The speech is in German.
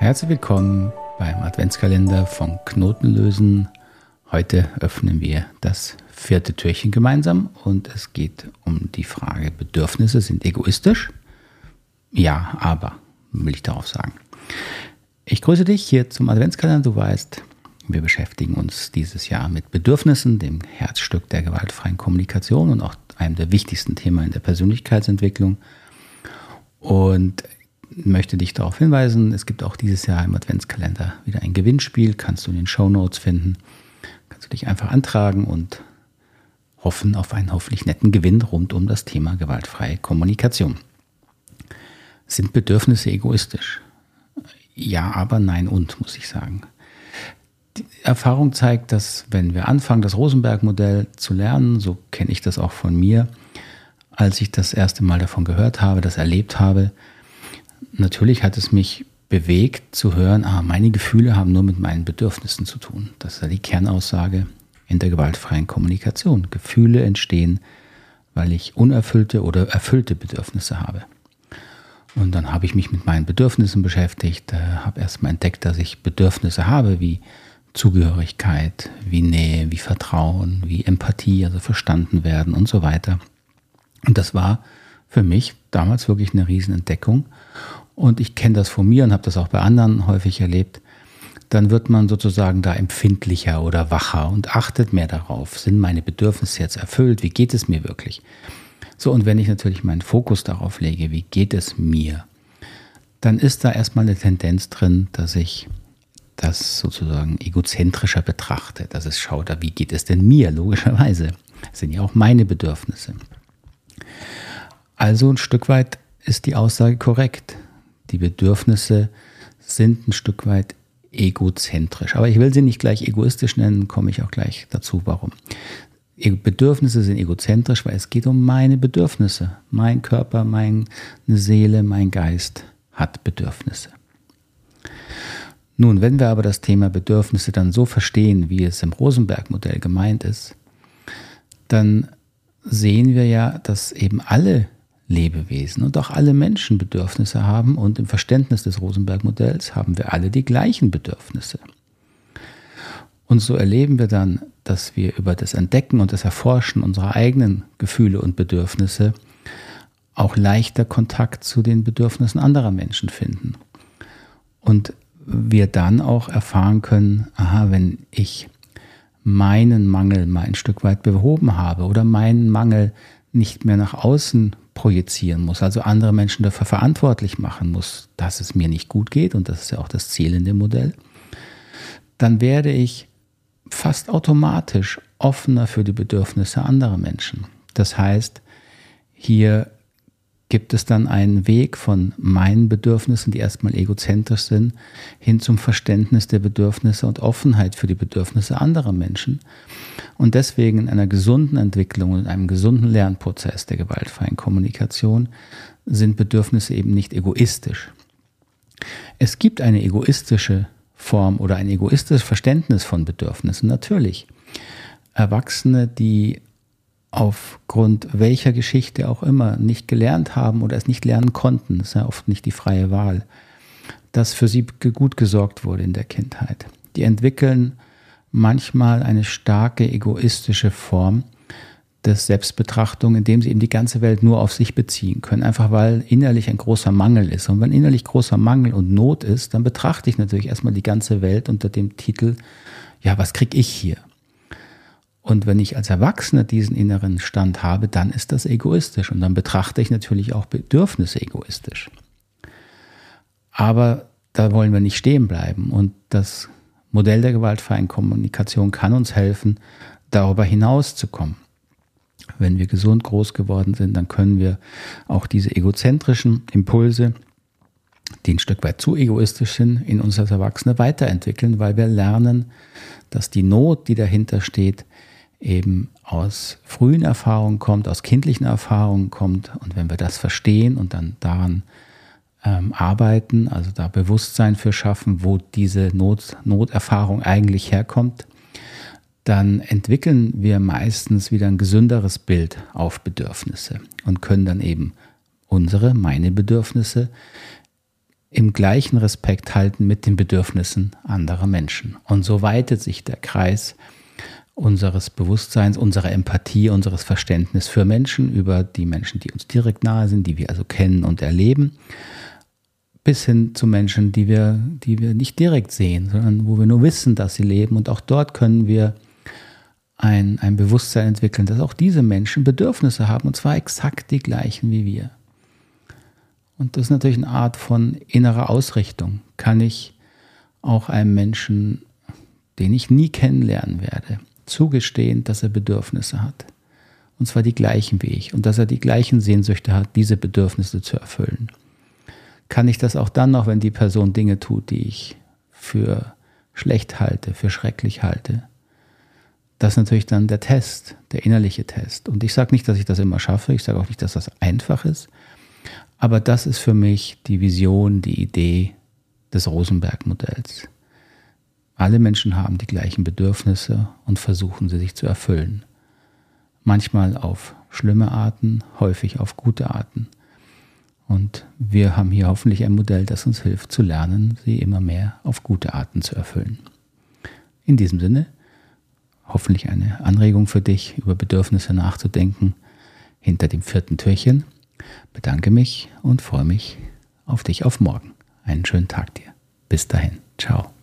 Herzlich willkommen beim Adventskalender von Knotenlösen. Heute öffnen wir das vierte Türchen gemeinsam und es geht um die Frage, Bedürfnisse sind egoistisch? Ja, aber, will ich darauf sagen. Ich grüße dich hier zum Adventskalender. Du weißt, wir beschäftigen uns dieses Jahr mit Bedürfnissen, dem Herzstück der gewaltfreien Kommunikation und auch einem der wichtigsten Themen in der Persönlichkeitsentwicklung. Und möchte dich darauf hinweisen, es gibt auch dieses Jahr im Adventskalender wieder ein Gewinnspiel, kannst du in den Show Notes finden. Kannst du dich einfach antragen und hoffen auf einen hoffentlich netten Gewinn rund um das Thema gewaltfreie Kommunikation. Sind Bedürfnisse egoistisch? Ja, aber nein und, muss ich sagen. Die Erfahrung zeigt, dass wenn wir anfangen, das Rosenberg-Modell zu lernen, so kenne ich das auch von mir, als ich das erste Mal davon gehört habe, das erlebt habe, natürlich hat es mich bewegt zu hören, ah, meine Gefühle haben nur mit meinen Bedürfnissen zu tun. Das ist ja die Kernaussage in der gewaltfreien Kommunikation. Gefühle entstehen, weil ich unerfüllte oder erfüllte Bedürfnisse habe. Und dann habe ich mich mit meinen Bedürfnissen beschäftigt, äh, habe erstmal entdeckt, dass ich Bedürfnisse habe wie Zugehörigkeit, wie Nähe, wie Vertrauen, wie Empathie, also verstanden werden und so weiter. Und das war für mich damals wirklich eine Riesenentdeckung. Und ich kenne das von mir und habe das auch bei anderen häufig erlebt. Dann wird man sozusagen da empfindlicher oder wacher und achtet mehr darauf. Sind meine Bedürfnisse jetzt erfüllt? Wie geht es mir wirklich? So, und wenn ich natürlich meinen Fokus darauf lege, wie geht es mir, dann ist da erstmal eine Tendenz drin, dass ich das sozusagen egozentrischer betrachte, dass es schaut, wie geht es denn mir, logischerweise. Das sind ja auch meine Bedürfnisse. Also ein Stück weit ist die Aussage korrekt. Die Bedürfnisse sind ein Stück weit egozentrisch. Aber ich will sie nicht gleich egoistisch nennen, komme ich auch gleich dazu, warum. Bedürfnisse sind egozentrisch, weil es geht um meine Bedürfnisse. Mein Körper, meine Seele, mein Geist hat Bedürfnisse. Nun, wenn wir aber das Thema Bedürfnisse dann so verstehen, wie es im Rosenberg-Modell gemeint ist, dann sehen wir ja, dass eben alle Lebewesen und auch alle Menschen Bedürfnisse haben und im Verständnis des Rosenberg-Modells haben wir alle die gleichen Bedürfnisse. Und so erleben wir dann, dass wir über das Entdecken und das Erforschen unserer eigenen Gefühle und Bedürfnisse auch leichter Kontakt zu den Bedürfnissen anderer Menschen finden. Und wir dann auch erfahren können, aha, wenn ich meinen Mangel mal ein Stück weit behoben habe oder meinen Mangel nicht mehr nach außen projizieren muss, also andere Menschen dafür verantwortlich machen muss, dass es mir nicht gut geht, und das ist ja auch das Ziel in dem Modell, dann werde ich fast automatisch offener für die Bedürfnisse anderer Menschen. Das heißt, hier gibt es dann einen Weg von meinen Bedürfnissen, die erstmal egozentrisch sind, hin zum Verständnis der Bedürfnisse und Offenheit für die Bedürfnisse anderer Menschen. Und deswegen in einer gesunden Entwicklung und einem gesunden Lernprozess der gewaltfreien Kommunikation sind Bedürfnisse eben nicht egoistisch. Es gibt eine egoistische Form oder ein egoistisches Verständnis von Bedürfnissen, natürlich. Erwachsene, die aufgrund welcher Geschichte auch immer nicht gelernt haben oder es nicht lernen konnten, das ist ja oft nicht die freie Wahl, dass für sie gut gesorgt wurde in der Kindheit. Die entwickeln manchmal eine starke egoistische Form des Selbstbetrachtung, indem sie eben die ganze Welt nur auf sich beziehen können, einfach weil innerlich ein großer Mangel ist. Und wenn innerlich großer Mangel und Not ist, dann betrachte ich natürlich erstmal die ganze Welt unter dem Titel, ja, was krieg ich hier? Und wenn ich als Erwachsener diesen inneren Stand habe, dann ist das egoistisch und dann betrachte ich natürlich auch Bedürfnisse egoistisch. Aber da wollen wir nicht stehen bleiben und das Modell der gewaltfreien Kommunikation kann uns helfen, darüber hinauszukommen. Wenn wir gesund groß geworden sind, dann können wir auch diese egozentrischen Impulse, die ein Stück weit zu egoistisch sind, in uns als Erwachsene weiterentwickeln, weil wir lernen, dass die Not, die dahinter steht, eben aus frühen Erfahrungen kommt, aus kindlichen Erfahrungen kommt. Und wenn wir das verstehen und dann daran ähm, arbeiten, also da Bewusstsein für schaffen, wo diese Not, Noterfahrung eigentlich herkommt, dann entwickeln wir meistens wieder ein gesünderes Bild auf Bedürfnisse und können dann eben unsere, meine Bedürfnisse im gleichen Respekt halten mit den Bedürfnissen anderer Menschen. Und so weitet sich der Kreis unseres Bewusstseins, unserer Empathie, unseres Verständnisses für Menschen über die Menschen, die uns direkt nahe sind, die wir also kennen und erleben, bis hin zu Menschen, die wir, die wir nicht direkt sehen, sondern wo wir nur wissen, dass sie leben. Und auch dort können wir ein, ein Bewusstsein entwickeln, dass auch diese Menschen Bedürfnisse haben, und zwar exakt die gleichen wie wir. Und das ist natürlich eine Art von innerer Ausrichtung. Kann ich auch einem Menschen, den ich nie kennenlernen werde, zugestehen, dass er Bedürfnisse hat. Und zwar die gleichen wie ich. Und dass er die gleichen Sehnsüchte hat, diese Bedürfnisse zu erfüllen. Kann ich das auch dann noch, wenn die Person Dinge tut, die ich für schlecht halte, für schrecklich halte? Das ist natürlich dann der Test, der innerliche Test. Und ich sage nicht, dass ich das immer schaffe. Ich sage auch nicht, dass das einfach ist. Aber das ist für mich die Vision, die Idee des Rosenberg-Modells. Alle Menschen haben die gleichen Bedürfnisse und versuchen sie sich zu erfüllen. Manchmal auf schlimme Arten, häufig auf gute Arten. Und wir haben hier hoffentlich ein Modell, das uns hilft zu lernen, sie immer mehr auf gute Arten zu erfüllen. In diesem Sinne, hoffentlich eine Anregung für dich, über Bedürfnisse nachzudenken hinter dem vierten Türchen bedanke mich und freue mich auf dich auf morgen. Einen schönen Tag dir. Bis dahin. Ciao.